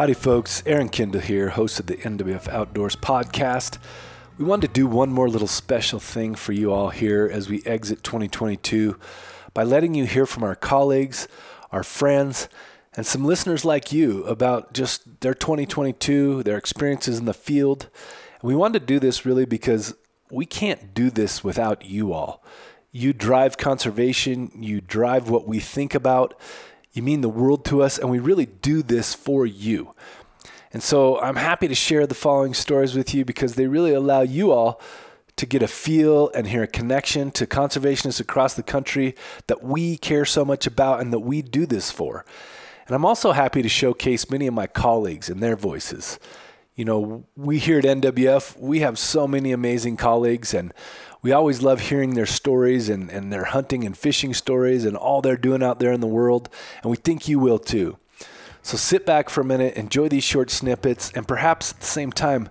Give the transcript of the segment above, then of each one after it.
Howdy, folks. Aaron Kindle here, host of the NWF Outdoors podcast. We wanted to do one more little special thing for you all here as we exit 2022 by letting you hear from our colleagues, our friends, and some listeners like you about just their 2022, their experiences in the field. And we wanted to do this really because we can't do this without you all. You drive conservation, you drive what we think about, you mean the world to us, and we really do this for you. And so I'm happy to share the following stories with you because they really allow you all to get a feel and hear a connection to conservationists across the country that we care so much about and that we do this for. And I'm also happy to showcase many of my colleagues and their voices. You know, we here at NWF, we have so many amazing colleagues, and we always love hearing their stories and, and their hunting and fishing stories and all they're doing out there in the world. And we think you will too. So sit back for a minute, enjoy these short snippets, and perhaps at the same time,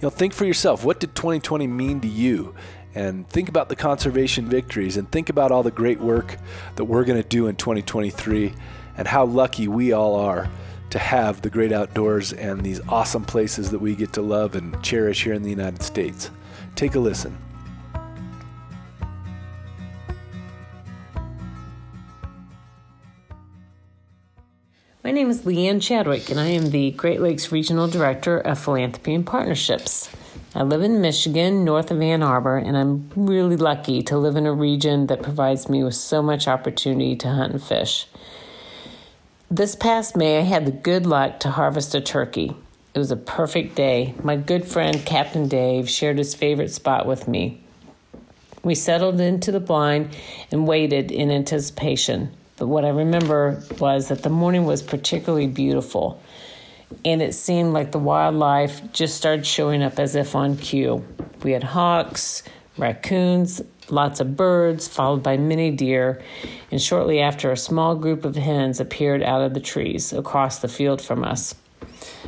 you know, think for yourself what did 2020 mean to you? And think about the conservation victories and think about all the great work that we're going to do in 2023 and how lucky we all are to have the great outdoors and these awesome places that we get to love and cherish here in the United States. Take a listen. Name is Leanne Chadwick, and I am the Great Lakes Regional Director of Philanthropy and Partnerships. I live in Michigan, north of Ann Arbor, and I'm really lucky to live in a region that provides me with so much opportunity to hunt and fish. This past May, I had the good luck to harvest a turkey. It was a perfect day. My good friend Captain Dave shared his favorite spot with me. We settled into the blind and waited in anticipation. But what I remember was that the morning was particularly beautiful, and it seemed like the wildlife just started showing up as if on cue. We had hawks, raccoons, lots of birds, followed by many deer, and shortly after, a small group of hens appeared out of the trees across the field from us.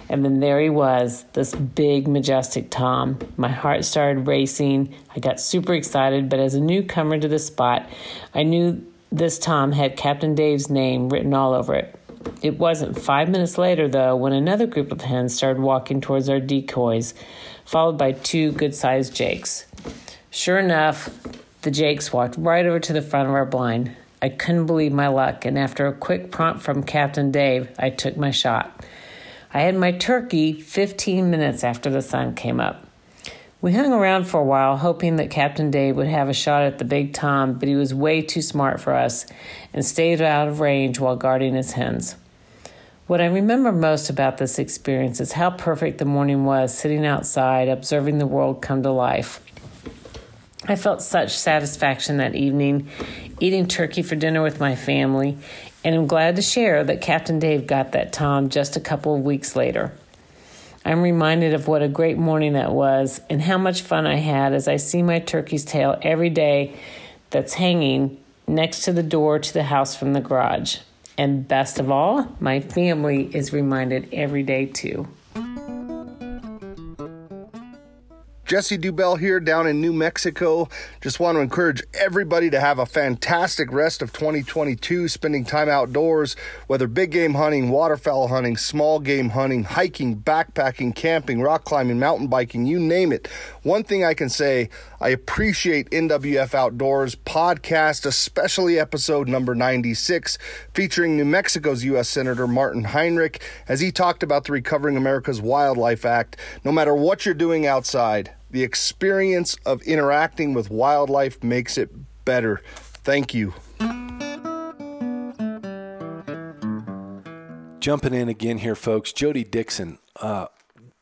And then there he was, this big, majestic Tom. My heart started racing. I got super excited, but as a newcomer to the spot, I knew this Tom had Captain Dave's name written all over it. It wasn't five minutes later, though, when another group of hens started walking towards our decoys, followed by two good sized jakes. Sure enough, the jakes walked right over to the front of our blind. I couldn't believe my luck, and after a quick prompt from Captain Dave, I took my shot. I had my turkey 15 minutes after the sun came up. We hung around for a while, hoping that Captain Dave would have a shot at the big Tom, but he was way too smart for us and stayed out of range while guarding his hens. What I remember most about this experience is how perfect the morning was sitting outside, observing the world come to life. I felt such satisfaction that evening, eating turkey for dinner with my family, and I'm glad to share that Captain Dave got that Tom just a couple of weeks later. I'm reminded of what a great morning that was and how much fun I had as I see my turkey's tail every day that's hanging next to the door to the house from the garage. And best of all, my family is reminded every day too. Jesse Dubell here down in New Mexico. Just want to encourage everybody to have a fantastic rest of 2022, spending time outdoors, whether big game hunting, waterfowl hunting, small game hunting, hiking, backpacking, camping, rock climbing, mountain biking, you name it. One thing I can say, I appreciate NWF Outdoors podcast, especially episode number 96, featuring New Mexico's U.S. Senator Martin Heinrich, as he talked about the Recovering America's Wildlife Act. No matter what you're doing outside, the experience of interacting with wildlife makes it better. Thank you. Jumping in again here, folks. Jody Dixon. Uh,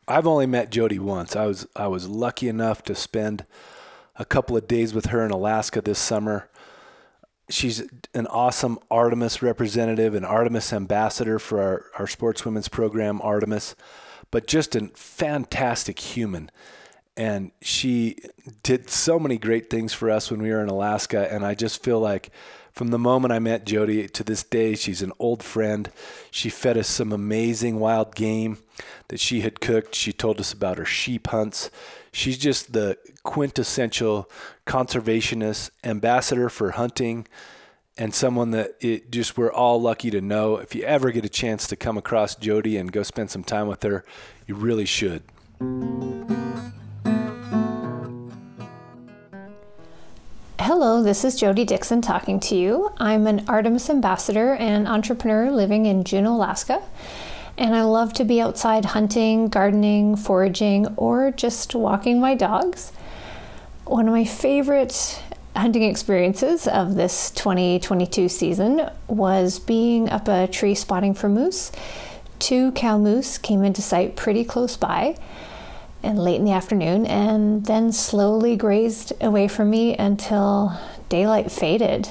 I've only met Jody once. I was I was lucky enough to spend a couple of days with her in Alaska this summer. She's an awesome Artemis representative, an Artemis ambassador for our, our sports women's program, Artemis, but just a fantastic human and she did so many great things for us when we were in Alaska. And I just feel like from the moment I met Jody to this day, she's an old friend. She fed us some amazing wild game that she had cooked. She told us about her sheep hunts. She's just the quintessential conservationist, ambassador for hunting, and someone that it just we're all lucky to know. If you ever get a chance to come across Jody and go spend some time with her, you really should. Hello, this is Jody Dixon talking to you. I'm an Artemis ambassador and entrepreneur living in Juneau, Alaska. And I love to be outside hunting, gardening, foraging, or just walking my dogs. One of my favorite hunting experiences of this 2022 season was being up a tree spotting for moose. Two cow moose came into sight pretty close by and late in the afternoon, and then slowly grazed away from me until daylight faded.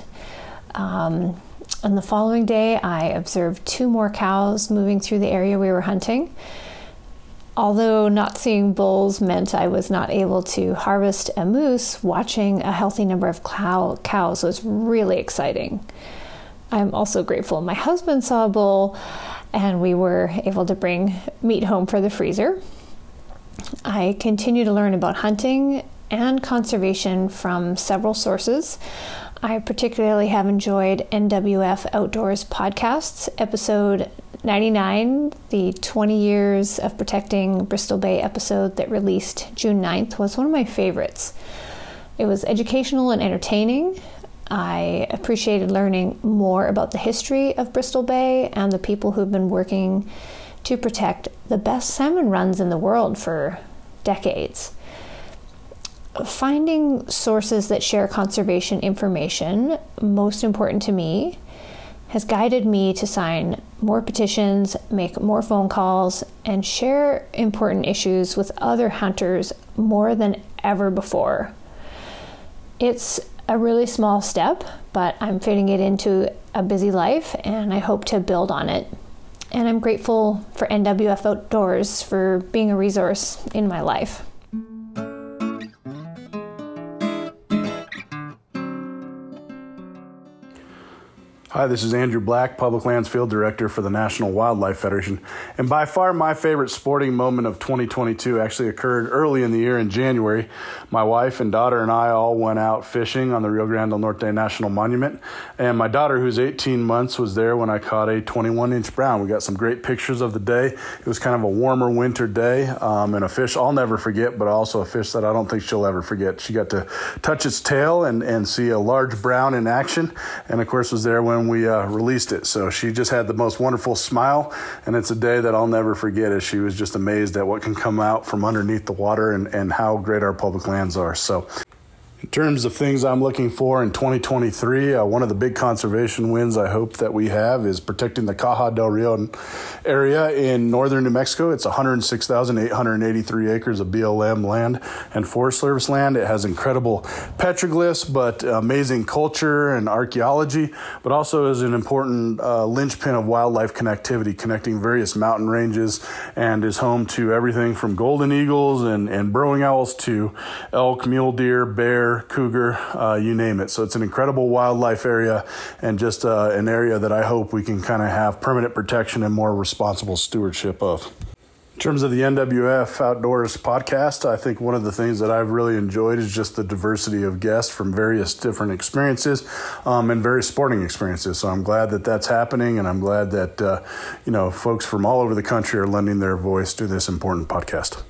Um, on the following day, I observed two more cows moving through the area we were hunting. Although not seeing bulls meant I was not able to harvest a moose, watching a healthy number of cow- cows was really exciting. I'm also grateful my husband saw a bull and we were able to bring meat home for the freezer. I continue to learn about hunting and conservation from several sources. I particularly have enjoyed NWF Outdoors podcasts, episode 99, the 20 years of protecting Bristol Bay episode that released June 9th, was one of my favorites. It was educational and entertaining. I appreciated learning more about the history of Bristol Bay and the people who've been working to protect the best salmon runs in the world for decades. Finding sources that share conservation information, most important to me, has guided me to sign more petitions, make more phone calls, and share important issues with other hunters more than ever before. It's a really small step, but I'm fitting it into a busy life and I hope to build on it and I'm grateful for NWF Outdoors for being a resource in my life. Hi, this is Andrew Black, Public Lands Field Director for the National Wildlife Federation. And by far my favorite sporting moment of 2022 actually occurred early in the year in January. My wife and daughter and I all went out fishing on the Rio Grande del Norte National Monument. And my daughter, who's 18 months, was there when I caught a 21 inch brown. We got some great pictures of the day. It was kind of a warmer winter day um, and a fish I'll never forget, but also a fish that I don't think she'll ever forget. She got to touch its tail and, and see a large brown in action. And of course, was there when we uh, released it. So she just had the most wonderful smile, and it's a day that I'll never forget as she was just amazed at what can come out from underneath the water and, and how great our public lands are. So terms of things I'm looking for in 2023, uh, one of the big conservation wins I hope that we have is protecting the Caja del Rio area in northern New Mexico. It's 106,883 acres of BLM land and Forest Service land. It has incredible petroglyphs, but amazing culture and archaeology, but also is an important uh, linchpin of wildlife connectivity, connecting various mountain ranges, and is home to everything from golden eagles and, and burrowing owls to elk, mule deer, bear cougar, uh, you name it. So it's an incredible wildlife area and just uh, an area that I hope we can kind of have permanent protection and more responsible stewardship of In terms of the NWF Outdoors podcast, I think one of the things that I've really enjoyed is just the diversity of guests from various different experiences um, and various sporting experiences. So I'm glad that that's happening, and I'm glad that uh, you know folks from all over the country are lending their voice to this important podcast.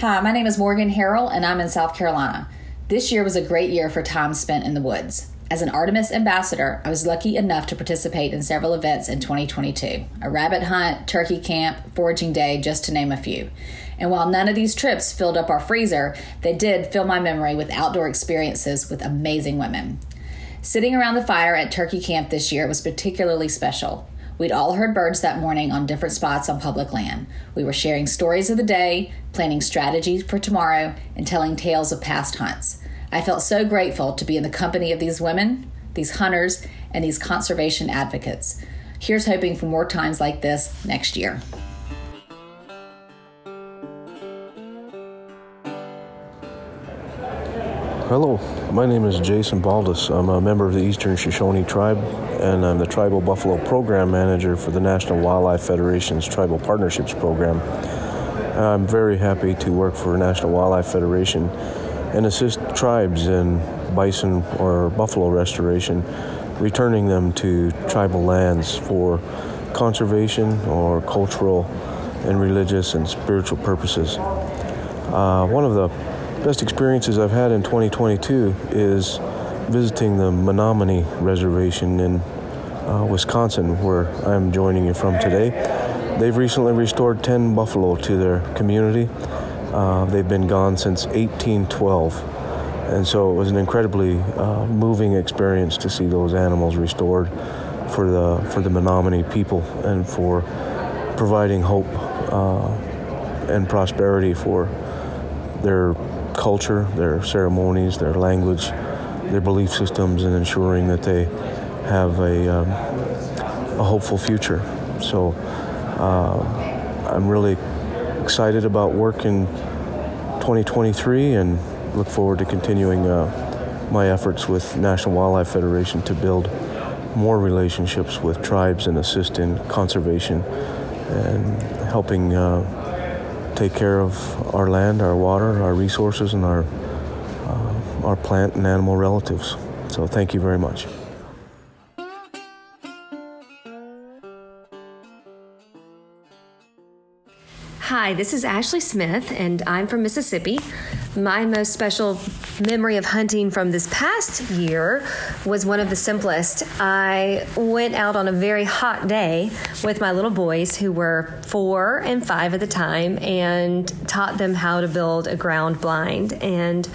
Hi, my name is Morgan Harrell, and I'm in South Carolina. This year was a great year for time spent in the woods. As an Artemis ambassador, I was lucky enough to participate in several events in 2022 a rabbit hunt, turkey camp, foraging day, just to name a few. And while none of these trips filled up our freezer, they did fill my memory with outdoor experiences with amazing women. Sitting around the fire at turkey camp this year was particularly special. We'd all heard birds that morning on different spots on public land. We were sharing stories of the day, planning strategies for tomorrow, and telling tales of past hunts. I felt so grateful to be in the company of these women, these hunters, and these conservation advocates. Here's hoping for more times like this next year. Hello, my name is Jason Baldes. I'm a member of the Eastern Shoshone Tribe, and I'm the Tribal Buffalo Program Manager for the National Wildlife Federation's Tribal Partnerships Program. I'm very happy to work for National Wildlife Federation and assist tribes in bison or buffalo restoration, returning them to tribal lands for conservation or cultural and religious and spiritual purposes. Uh, one of the best experiences I've had in 2022 is visiting the Menominee Reservation in uh, Wisconsin, where I'm joining you from today. They've recently restored 10 buffalo to their community. Uh, they've been gone since 1812. And so it was an incredibly uh, moving experience to see those animals restored for the for the Menominee people and for providing hope uh, and prosperity for their culture, their ceremonies, their language, their belief systems, and ensuring that they have a, um, a hopeful future. So uh, I'm really excited about work in 2023 and look forward to continuing uh, my efforts with National Wildlife Federation to build more relationships with tribes and assist in conservation and helping uh, take care of our land, our water, our resources, and our uh, our plant and animal relatives. So thank you very much. Hi, this is Ashley Smith, and I'm from Mississippi. My most special memory of hunting from this past year was one of the simplest. I went out on a very hot day with my little boys, who were four and five at the time, and taught them how to build a ground blind. And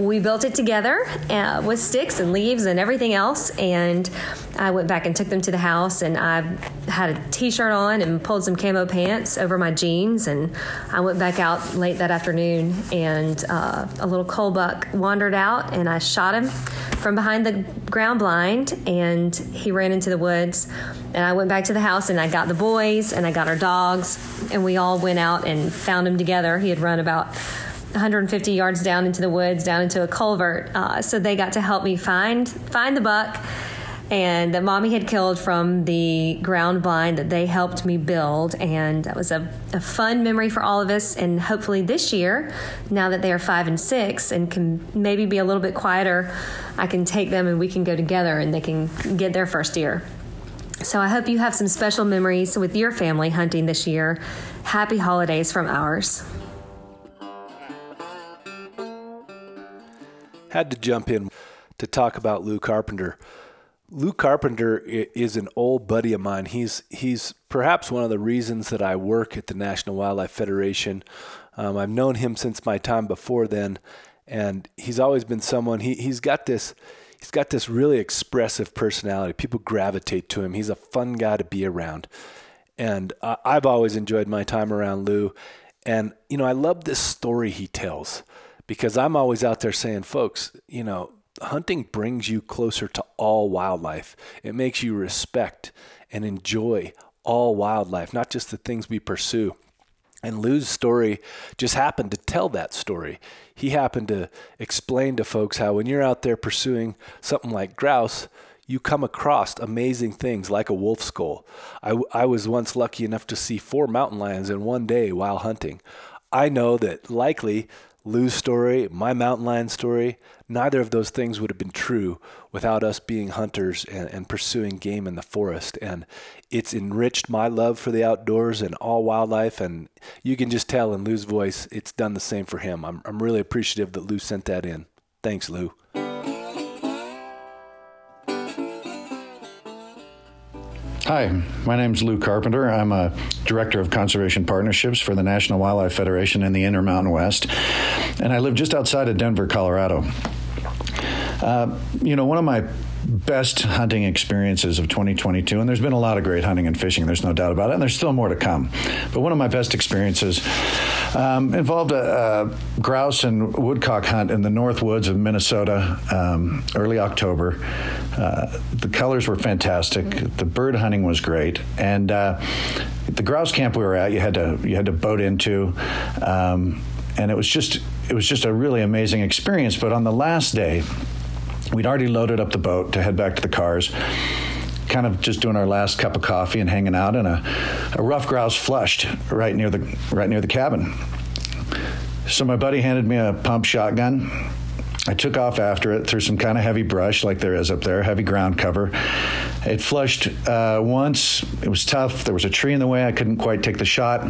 we built it together uh, with sticks and leaves and everything else. And I went back and took them to the house, and I had a t shirt on and pulled some camo pants over my jeans. And I went back out late that afternoon, and uh, a little buck wandered out, and I shot him from behind the ground blind, and he ran into the woods. And I went back to the house, and I got the boys, and I got our dogs, and we all went out and found him together. He had run about 150 yards down into the woods, down into a culvert. Uh, so they got to help me find find the buck and that mommy had killed from the ground blind that they helped me build. And that was a, a, fun memory for all of us. And hopefully this year, now that they are five and six and can maybe be a little bit quieter, I can take them and we can go together and they can get their first deer. So I hope you have some special memories with your family hunting this year. Happy holidays from ours. Had to jump in to talk about Lou Carpenter. Lou Carpenter is an old buddy of mine. He's he's perhaps one of the reasons that I work at the National Wildlife Federation. Um, I've known him since my time before then, and he's always been someone. He he's got this he's got this really expressive personality. People gravitate to him. He's a fun guy to be around, and uh, I've always enjoyed my time around Lou. And you know, I love this story he tells because I'm always out there saying, folks, you know, hunting brings you closer to all wildlife. It makes you respect and enjoy all wildlife, not just the things we pursue. And Lou's story just happened to tell that story. He happened to explain to folks how when you're out there pursuing something like grouse, you come across amazing things like a wolf skull. I, I was once lucky enough to see four mountain lions in one day while hunting. I know that likely Lou's story, my mountain lion story, neither of those things would have been true without us being hunters and, and, pursuing game in the forest. And it's enriched my love for the outdoors and all wildlife. And you can just tell in Lou's voice, it's done the same for him. I'm, I'm really appreciative that Lou sent that in. Thanks, Lou. Hi, my name is Lou Carpenter. I'm a Director of Conservation Partnerships for the National Wildlife Federation in the Intermountain West, and I live just outside of Denver, Colorado. Uh, you know, one of my best hunting experiences of 2022, and there's been a lot of great hunting and fishing, there's no doubt about it, and there's still more to come. But one of my best experiences um, involved a, a, grouse and woodcock hunt in the north woods of Minnesota, um, early October. Uh, the colors were fantastic. The bird hunting was great, and uh, the grouse camp we were at, you had to you had to boat into, um, and it was just it was just a really amazing experience. But on the last day, we'd already loaded up the boat to head back to the cars kind of just doing our last cup of coffee and hanging out, and a, a ruffed grouse flushed right near the right near the cabin. So my buddy handed me a pump shotgun. I took off after it through some kind of heavy brush, like there is up there, heavy ground cover. It flushed uh, once. It was tough. There was a tree in the way. I couldn't quite take the shot.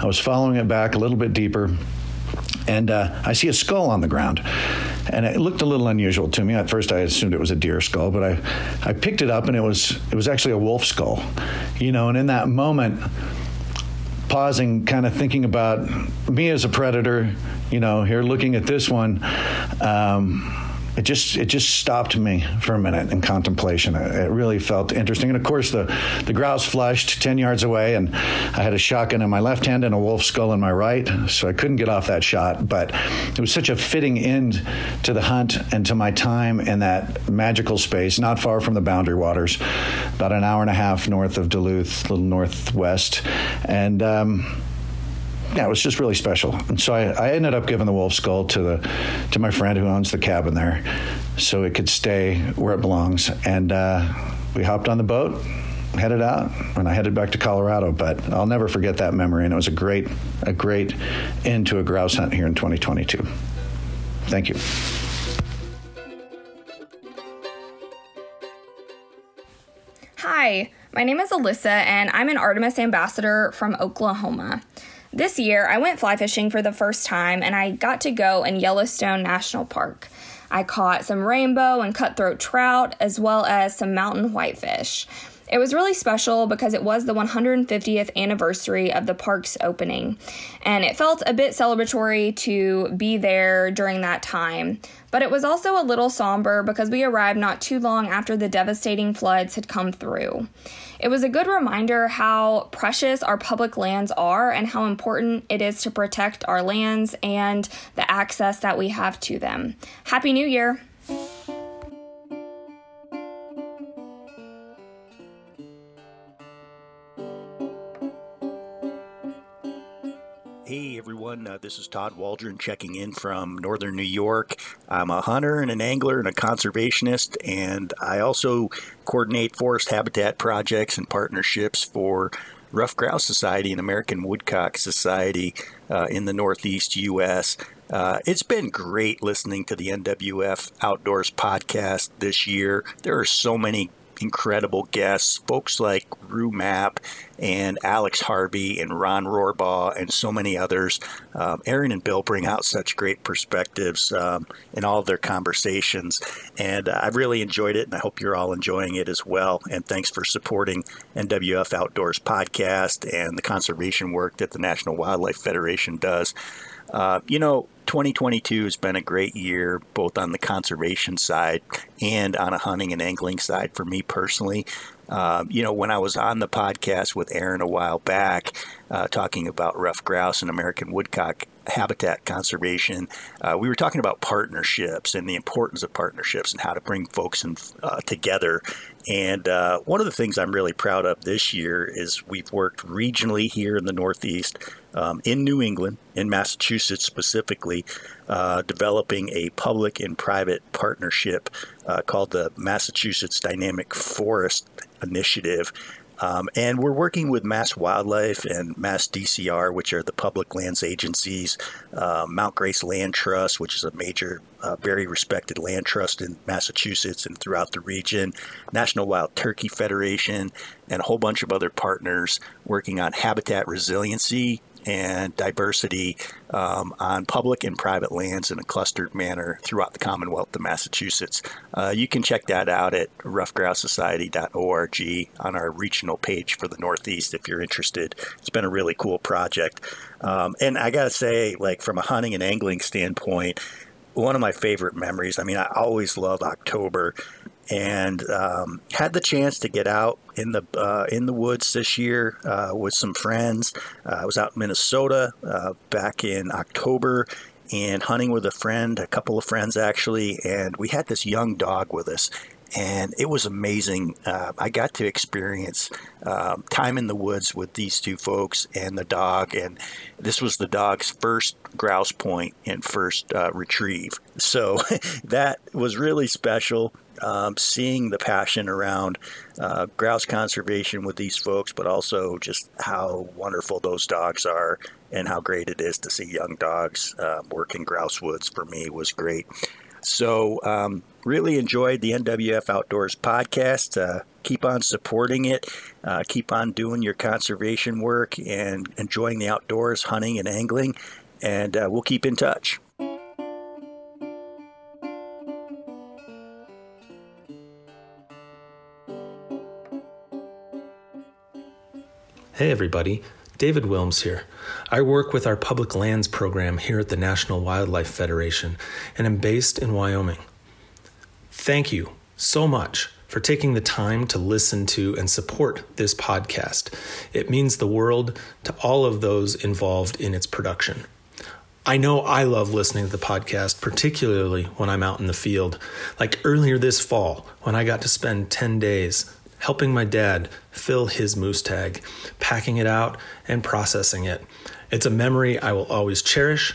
I was following it back a little bit deeper, and uh, I see a skull on the ground and it looked a little unusual to me. At first, I assumed it was a deer skull, but I, I picked it up and it was it was actually a wolf skull, you know. And in that moment, pausing, kind of thinking about me as a predator, you know, here looking at this one. Um, it just it just stopped me for a minute in contemplation. It really felt interesting, and of course the the grouse flushed ten yards away, and I had a shotgun in my left hand and a wolf skull in my right, so I couldn't get off that shot. But it was such a fitting end to the hunt and to my time in that magical space, not far from the Boundary Waters, about an hour and a half north of Duluth, a little northwest, and. Um, yeah, it was just really special. And so I, I ended up giving the wolf skull to the to my friend who owns the cabin there, so it could stay where it belongs. And uh, we hopped on the boat, headed out, and I headed back to Colorado. But I'll never forget that memory, and it was a great a great end to a grouse hunt here in 2022. Thank you. Hi, my name is Alyssa, and I'm an Artemis ambassador from Oklahoma. This year, I went fly fishing for the first time and I got to go in Yellowstone National Park. I caught some rainbow and cutthroat trout as well as some mountain whitefish. It was really special because it was the 150th anniversary of the park's opening, and it felt a bit celebratory to be there during that time. But it was also a little somber because we arrived not too long after the devastating floods had come through. It was a good reminder how precious our public lands are and how important it is to protect our lands and the access that we have to them. Happy New Year! Everyone, uh, this is Todd Waldron checking in from northern New York. I'm a hunter and an angler and a conservationist, and I also coordinate forest habitat projects and partnerships for Ruffed Grouse Society and American Woodcock Society uh, in the Northeast U.S. Uh, it's been great listening to the NWF Outdoors podcast this year. There are so many incredible guests, folks like Rue Mapp and Alex Harvey and Ron Rohrbaugh and so many others. Um, Aaron and Bill bring out such great perspectives um, in all of their conversations. And uh, I've really enjoyed it, and I hope you're all enjoying it as well. And thanks for supporting NWF Outdoors podcast and the conservation work that the National Wildlife Federation does. Uh, you know, 2022 has been a great year, both on the conservation side and on a hunting and angling side for me personally. Uh, you know, when I was on the podcast with Aaron a while back, uh, talking about ruffed grouse and American woodcock habitat conservation, uh, we were talking about partnerships and the importance of partnerships and how to bring folks in, uh, together. And uh, one of the things I'm really proud of this year is we've worked regionally here in the Northeast um, in New England, in Massachusetts specifically, uh, developing a public and private partnership uh, called the Massachusetts Dynamic Forest Initiative. Um, and we're working with Mass Wildlife and Mass DCR, which are the public lands agencies, uh, Mount Grace Land Trust, which is a major, uh, very respected land trust in Massachusetts and throughout the region, National Wild Turkey Federation, and a whole bunch of other partners working on habitat resiliency and diversity um, on public and private lands in a clustered manner throughout the Commonwealth of Massachusetts. Uh, you can check that out at ruffedgrouseSociety.org on our regional page for the Northeast if you're interested. It's been a really cool project. Um, and I got to say, like, from a hunting and angling standpoint, one of my favorite memories. I mean, I always love October and um, had the chance to get out in the uh, in the woods this year uh, with some friends. Uh, I was out in Minnesota uh, back in October and hunting with a friend, a couple of friends actually, and we had this young dog with us. And it was amazing. Uh, I got to experience um, time in the woods with these two folks and the dog. And this was the dog's first grouse point and first uh, retrieve. So that was really special um, seeing the passion around uh, grouse conservation with these folks, but also just how wonderful those dogs are and how great it is to see young dogs uh, work in grouse woods for me was great. So, um, really enjoyed the NWF Outdoors podcast. Uh, keep on supporting it. Uh, keep on doing your conservation work and enjoying the outdoors, hunting and angling. And uh, we'll keep in touch. Hey, everybody. David Willms here. I work with our public lands program here at the National Wildlife Federation and am based in Wyoming. Thank you so much for taking the time to listen to and support this podcast. It means the world to all of those involved in its production. I know I love listening to the podcast, particularly when I'm out in the field. Like earlier this fall, when I got to spend 10 days helping my dad fill his moose tag, packing it out, and processing it. It's a memory I will always cherish,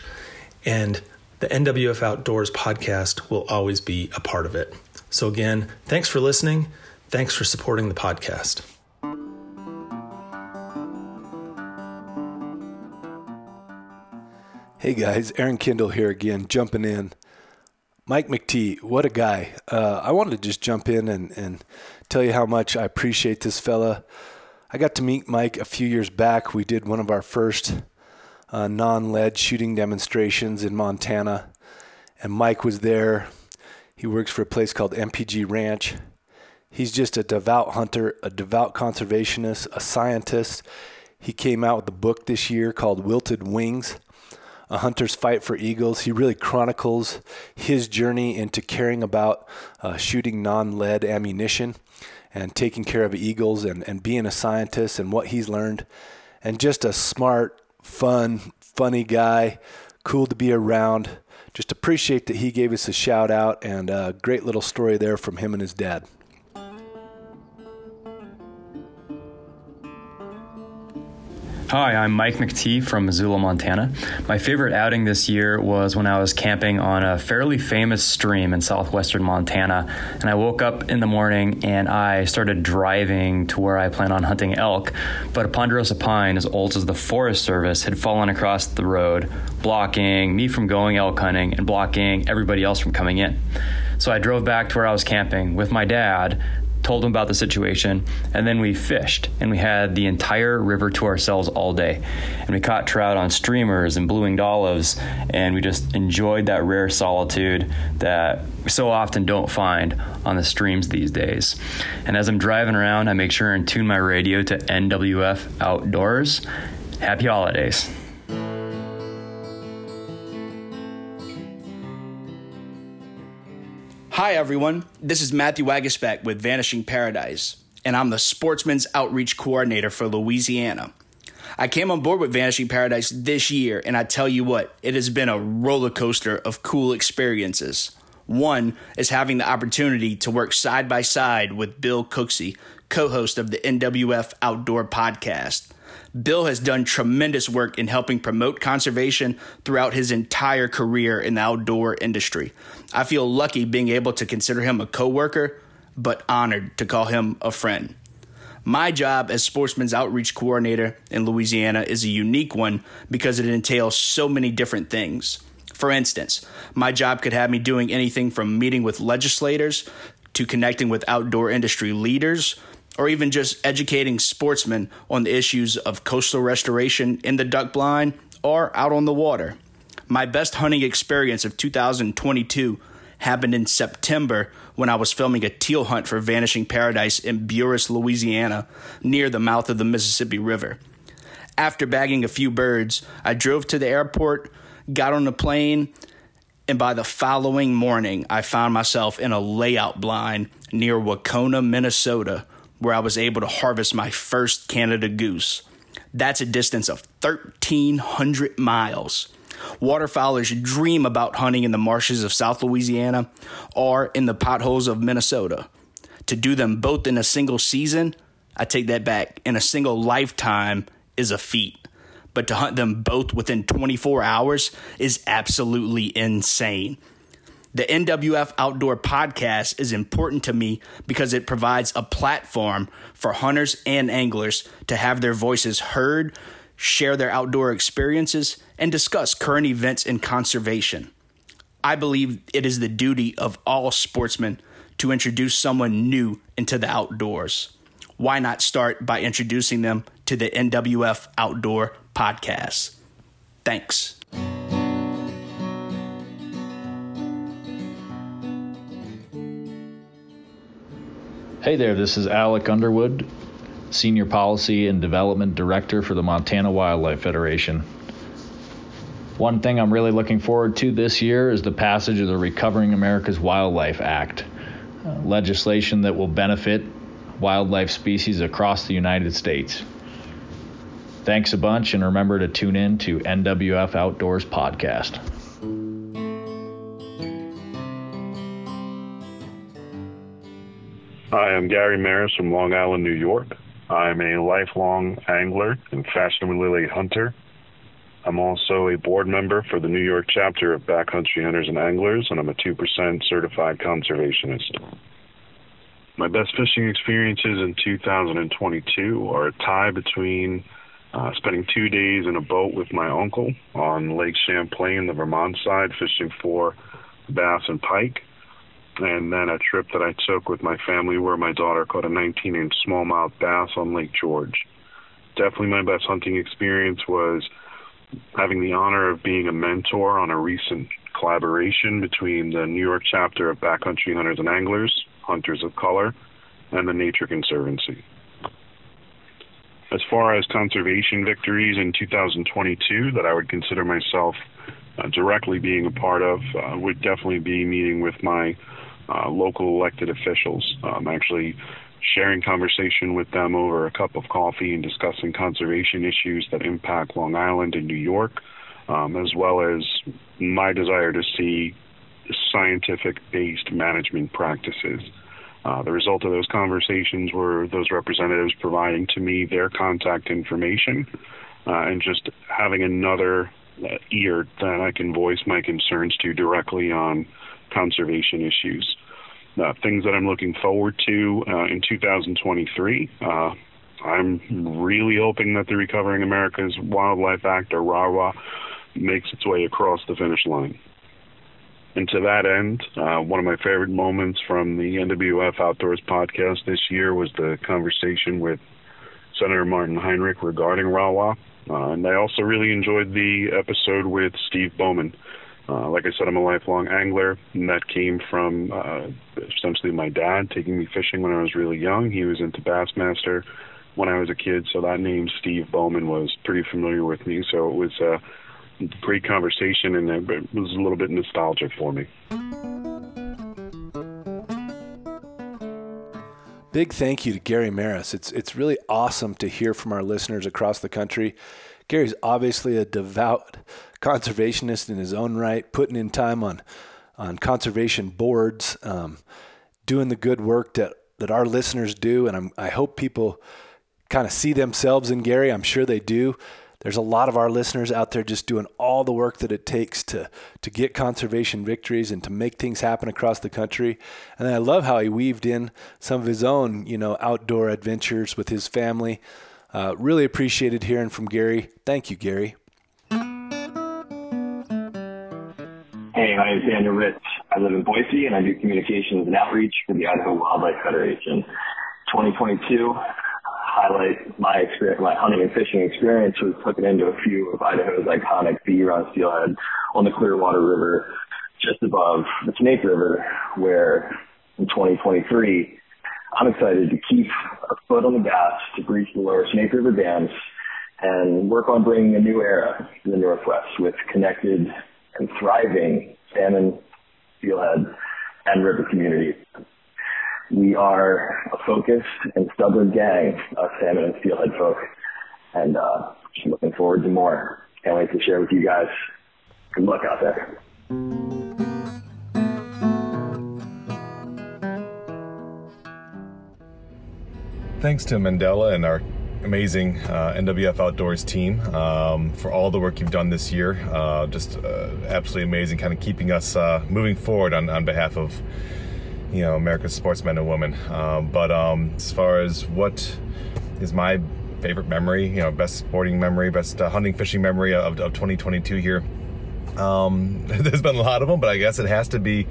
and the NWF Outdoors podcast will always be a part of it. So, again, thanks for listening. Thanks for supporting the podcast. Hey guys, Aaron Kindle here again, jumping in. Mike McTee, what a guy. Uh, I wanted to just jump in and, and tell you how much I appreciate this fella. I got to meet Mike a few years back. We did one of our first uh, non lead shooting demonstrations in Montana, and Mike was there. He works for a place called MPG Ranch. He's just a devout hunter, a devout conservationist, a scientist. He came out with a book this year called Wilted Wings a hunter's fight for eagles. He really chronicles his journey into caring about uh, shooting non lead ammunition and taking care of eagles and, and being a scientist and what he's learned. And just a smart, fun, funny guy, cool to be around. Just appreciate that he gave us a shout out and a great little story there from him and his dad. Hi, I'm Mike McTee from Missoula, Montana. My favorite outing this year was when I was camping on a fairly famous stream in southwestern Montana. And I woke up in the morning and I started driving to where I plan on hunting elk. But a ponderosa pine, as old as the Forest Service, had fallen across the road, blocking me from going elk hunting and blocking everybody else from coming in. So I drove back to where I was camping with my dad told him about the situation, and then we fished and we had the entire river to ourselves all day. And we caught trout on streamers and blue winged olives, and we just enjoyed that rare solitude that we so often don't find on the streams these days. And as I'm driving around, I make sure and tune my radio to NWF Outdoors. Happy holidays. Hi, everyone. This is Matthew Wagisbeck with Vanishing Paradise, and I'm the Sportsman's Outreach Coordinator for Louisiana. I came on board with Vanishing Paradise this year, and I tell you what, it has been a roller coaster of cool experiences. One is having the opportunity to work side by side with Bill Cooksey, co host of the NWF Outdoor Podcast. Bill has done tremendous work in helping promote conservation throughout his entire career in the outdoor industry. I feel lucky being able to consider him a coworker, but honored to call him a friend. My job as Sportsman's Outreach Coordinator in Louisiana is a unique one because it entails so many different things. For instance, my job could have me doing anything from meeting with legislators to connecting with outdoor industry leaders or even just educating sportsmen on the issues of coastal restoration in the duck blind or out on the water. My best hunting experience of 2022 happened in September when I was filming a teal hunt for Vanishing Paradise in Buras, Louisiana, near the mouth of the Mississippi River. After bagging a few birds, I drove to the airport, got on the plane, and by the following morning, I found myself in a layout blind near Waconia, Minnesota, where I was able to harvest my first Canada goose. That's a distance of 1,300 miles. Waterfowlers dream about hunting in the marshes of South Louisiana or in the potholes of Minnesota. To do them both in a single season, I take that back, in a single lifetime is a feat. But to hunt them both within 24 hours is absolutely insane. The NWF Outdoor Podcast is important to me because it provides a platform for hunters and anglers to have their voices heard, share their outdoor experiences, and discuss current events in conservation. I believe it is the duty of all sportsmen to introduce someone new into the outdoors. Why not start by introducing them to the NWF Outdoor Podcast? Thanks. Hey there, this is Alec Underwood, Senior Policy and Development Director for the Montana Wildlife Federation. One thing I'm really looking forward to this year is the passage of the Recovering America's Wildlife Act, uh, legislation that will benefit wildlife species across the United States. Thanks a bunch, and remember to tune in to NWF Outdoors Podcast. Hi, I'm Gary Maris from Long Island, New York. I'm a lifelong angler and fashionably late hunter. I'm also a board member for the New York chapter of Backcountry Hunters and Anglers, and I'm a 2% certified conservationist. My best fishing experiences in 2022 are a tie between uh, spending two days in a boat with my uncle on Lake Champlain, the Vermont side, fishing for bass and pike, and then a trip that I took with my family where my daughter caught a 19 inch smallmouth bass on Lake George. Definitely my best hunting experience was having the honor of being a mentor on a recent collaboration between the New York chapter of Backcountry Hunters and Anglers, Hunters of Color, and the Nature Conservancy. As far as conservation victories in 2022 that I would consider myself uh, directly being a part of uh, would definitely be meeting with my uh, local elected officials. Um, actually sharing conversation with them over a cup of coffee and discussing conservation issues that impact Long Island and New York, um, as well as my desire to see scientific based management practices. Uh, the result of those conversations were those representatives providing to me their contact information uh, and just having another uh, ear that I can voice my concerns to directly on conservation issues. Uh, things that I'm looking forward to uh, in 2023. Uh, I'm really hoping that the Recovering America's Wildlife Act, or RAWA, makes its way across the finish line. And to that end, uh, one of my favorite moments from the NWF Outdoors podcast this year was the conversation with Senator Martin Heinrich regarding RAWA. Uh, and I also really enjoyed the episode with Steve Bowman. Uh, like I said, I'm a lifelong angler, and that came from uh, essentially my dad taking me fishing when I was really young. He was into Bassmaster when I was a kid, so that name Steve Bowman was pretty familiar with me. So it was a great conversation, and it was a little bit nostalgic for me. Big thank you to Gary Maris. It's it's really awesome to hear from our listeners across the country. Gary's obviously a devout conservationist in his own right, putting in time on on conservation boards, um, doing the good work that that our listeners do, and I'm, I hope people kind of see themselves in Gary. I'm sure they do. There's a lot of our listeners out there just doing all the work that it takes to to get conservation victories and to make things happen across the country. And I love how he weaved in some of his own, you know, outdoor adventures with his family. Uh, really appreciated hearing from Gary. Thank you, Gary. Hey, my name is Daniel Rich. I live in Boise and I do communications and outreach for the Idaho Wildlife Federation. 2022 highlight my experience, my hunting and fishing experience was hooking into a few of Idaho's iconic B-run steelhead on the Clearwater River, just above the Snake River, where in 2023, I'm excited to keep a foot on the gas to breach the lower Snake River dams and work on bringing a new era to the Northwest with connected and thriving salmon, steelhead, and river communities. We are a focused and stubborn gang of salmon and steelhead folk, and uh, looking forward to more. Can't wait to share with you guys. Good luck out there. Thanks to Mandela and our amazing uh, NWF Outdoors team um, for all the work you've done this year. Uh, just uh, absolutely amazing, kind of keeping us uh, moving forward on, on behalf of you know America's sportsmen and women. Um, but um, as far as what is my favorite memory, you know, best sporting memory, best uh, hunting fishing memory of, of 2022 here. Um, there's been a lot of them, but I guess it has to be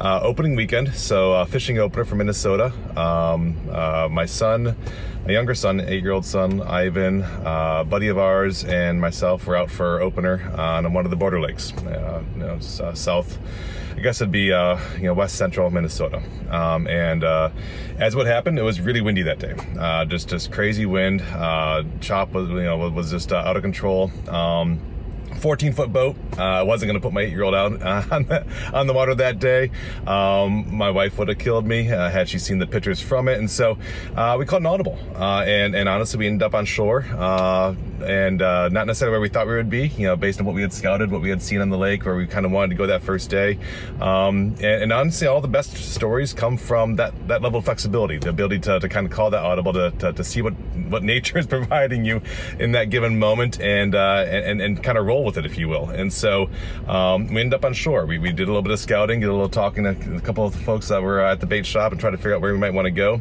uh, opening weekend. So, uh, fishing opener from Minnesota. Um, uh, my son, my younger son, eight-year-old son, Ivan, uh, buddy of ours, and myself were out for opener on one of the border lakes, uh, you know, uh, south. I guess it'd be you know west central Minnesota. Um, and as what happened, it was really windy that day. just just crazy wind. chop was you know was just out of control. Um, 14 foot boat. Uh, I wasn't going to put my eight year old out uh, on, the, on the water that day. Um, my wife would have killed me uh, had she seen the pictures from it. And so uh, we called an audible. Uh, and, and honestly, we ended up on shore uh, and not necessarily where we thought we would be, you know, based on what we had scouted, what we had seen on the lake, where we kind of wanted to go that first day. Um, and, and, honestly, all the best stories come from that, that level of flexibility, the ability to, to kind of call that audible to, to, to see what, what nature is providing you in that given moment and, and, and kind of roll with it, if you will. And so um, we ended up on shore. We, we did a little bit of scouting, did a little talking to a couple of folks that were at the bait shop and try to figure out where we might want to go.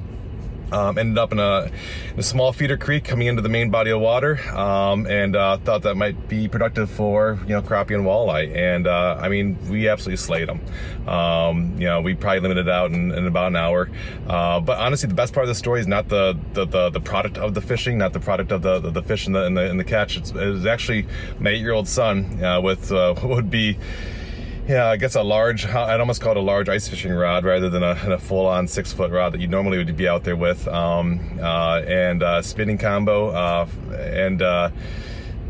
Um, ended up in a, in a, small feeder creek coming into the main body of water, um, and uh, thought that might be productive for you know crappie and walleye. And uh, I mean, we absolutely slayed them. Um, you know, we probably limited out in, in about an hour. Uh, but honestly, the best part of the story is not the the, the, the product of the fishing, not the product of the the, the fish and the, and the, and the catch. It's, it's actually my eight year old son uh, with uh, what would be yeah, I guess a large, I'd almost call it a large ice fishing rod rather than a, a full on six foot rod that you normally would be out there with. Um, uh, and uh, spinning combo, uh, and uh,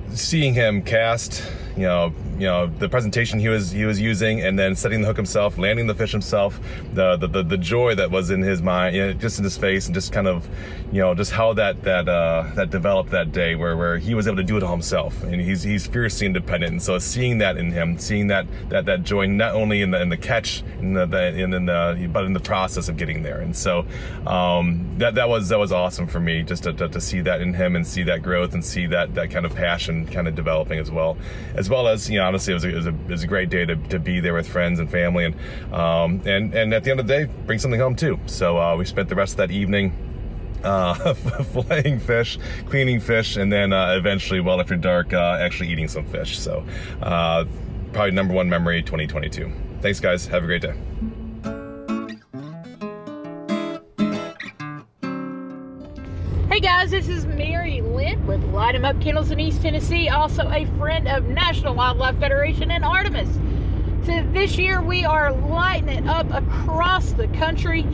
seeing him cast, you know, you know the presentation he was he was using, and then setting the hook himself, landing the fish himself, the the, the, the joy that was in his mind, you know, just in his face, and just kind of, you know, just how that that uh, that developed that day, where where he was able to do it all himself, and he's he's fiercely independent, and so seeing that in him, seeing that that that joy not only in the in the catch, in the, the in, in the but in the process of getting there, and so um, that that was that was awesome for me just to, to, to see that in him and see that growth and see that that kind of passion kind of developing as well, as well as you know honestly, it was a, it was a, it was a great day to, to be there with friends and family, and um, and and at the end of the day, bring something home too. So uh, we spent the rest of that evening uh, fish, cleaning fish, and then uh, eventually, well after dark, uh, actually eating some fish. So, uh, probably number one memory 2022. Thanks, guys. Have a great day. Hey guys, this is Lynn with Light 'em Up Kennels in East Tennessee, also a friend of National Wildlife Federation and Artemis. So this year we are lighting it up across the country.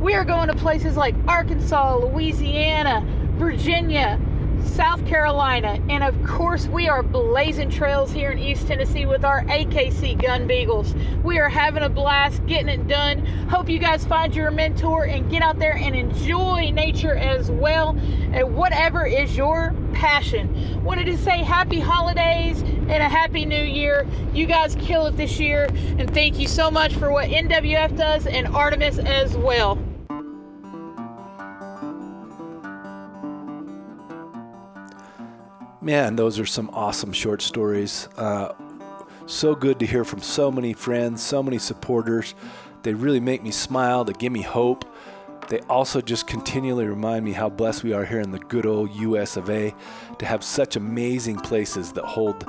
We are going to places like Arkansas, Louisiana, Virginia, South Carolina, and of course, we are blazing trails here in East Tennessee with our AKC Gun Beagles. We are having a blast getting it done. Hope you guys find your mentor and get out there and enjoy nature as well, and whatever is your passion. Wanted to say happy holidays and a happy new year. You guys kill it this year, and thank you so much for what NWF does and Artemis as well. Man, those are some awesome short stories. Uh, so good to hear from so many friends, so many supporters. They really make me smile, they give me hope. They also just continually remind me how blessed we are here in the good old US of A to have such amazing places that hold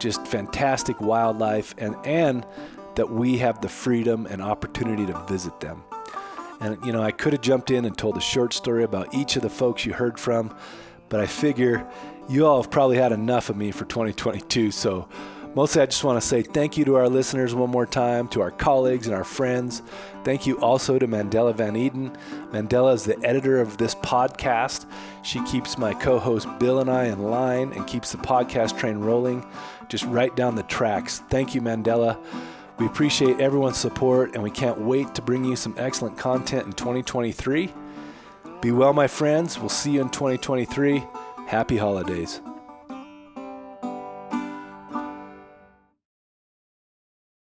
just fantastic wildlife and, and that we have the freedom and opportunity to visit them. And, you know, I could have jumped in and told a short story about each of the folks you heard from, but I figure you all have probably had enough of me for 2022. So, mostly I just want to say thank you to our listeners one more time, to our colleagues and our friends. Thank you also to Mandela Van Eden. Mandela is the editor of this podcast. She keeps my co host Bill and I in line and keeps the podcast train rolling just right down the tracks. Thank you, Mandela. We appreciate everyone's support and we can't wait to bring you some excellent content in 2023. Be well, my friends. We'll see you in 2023. Happy holidays.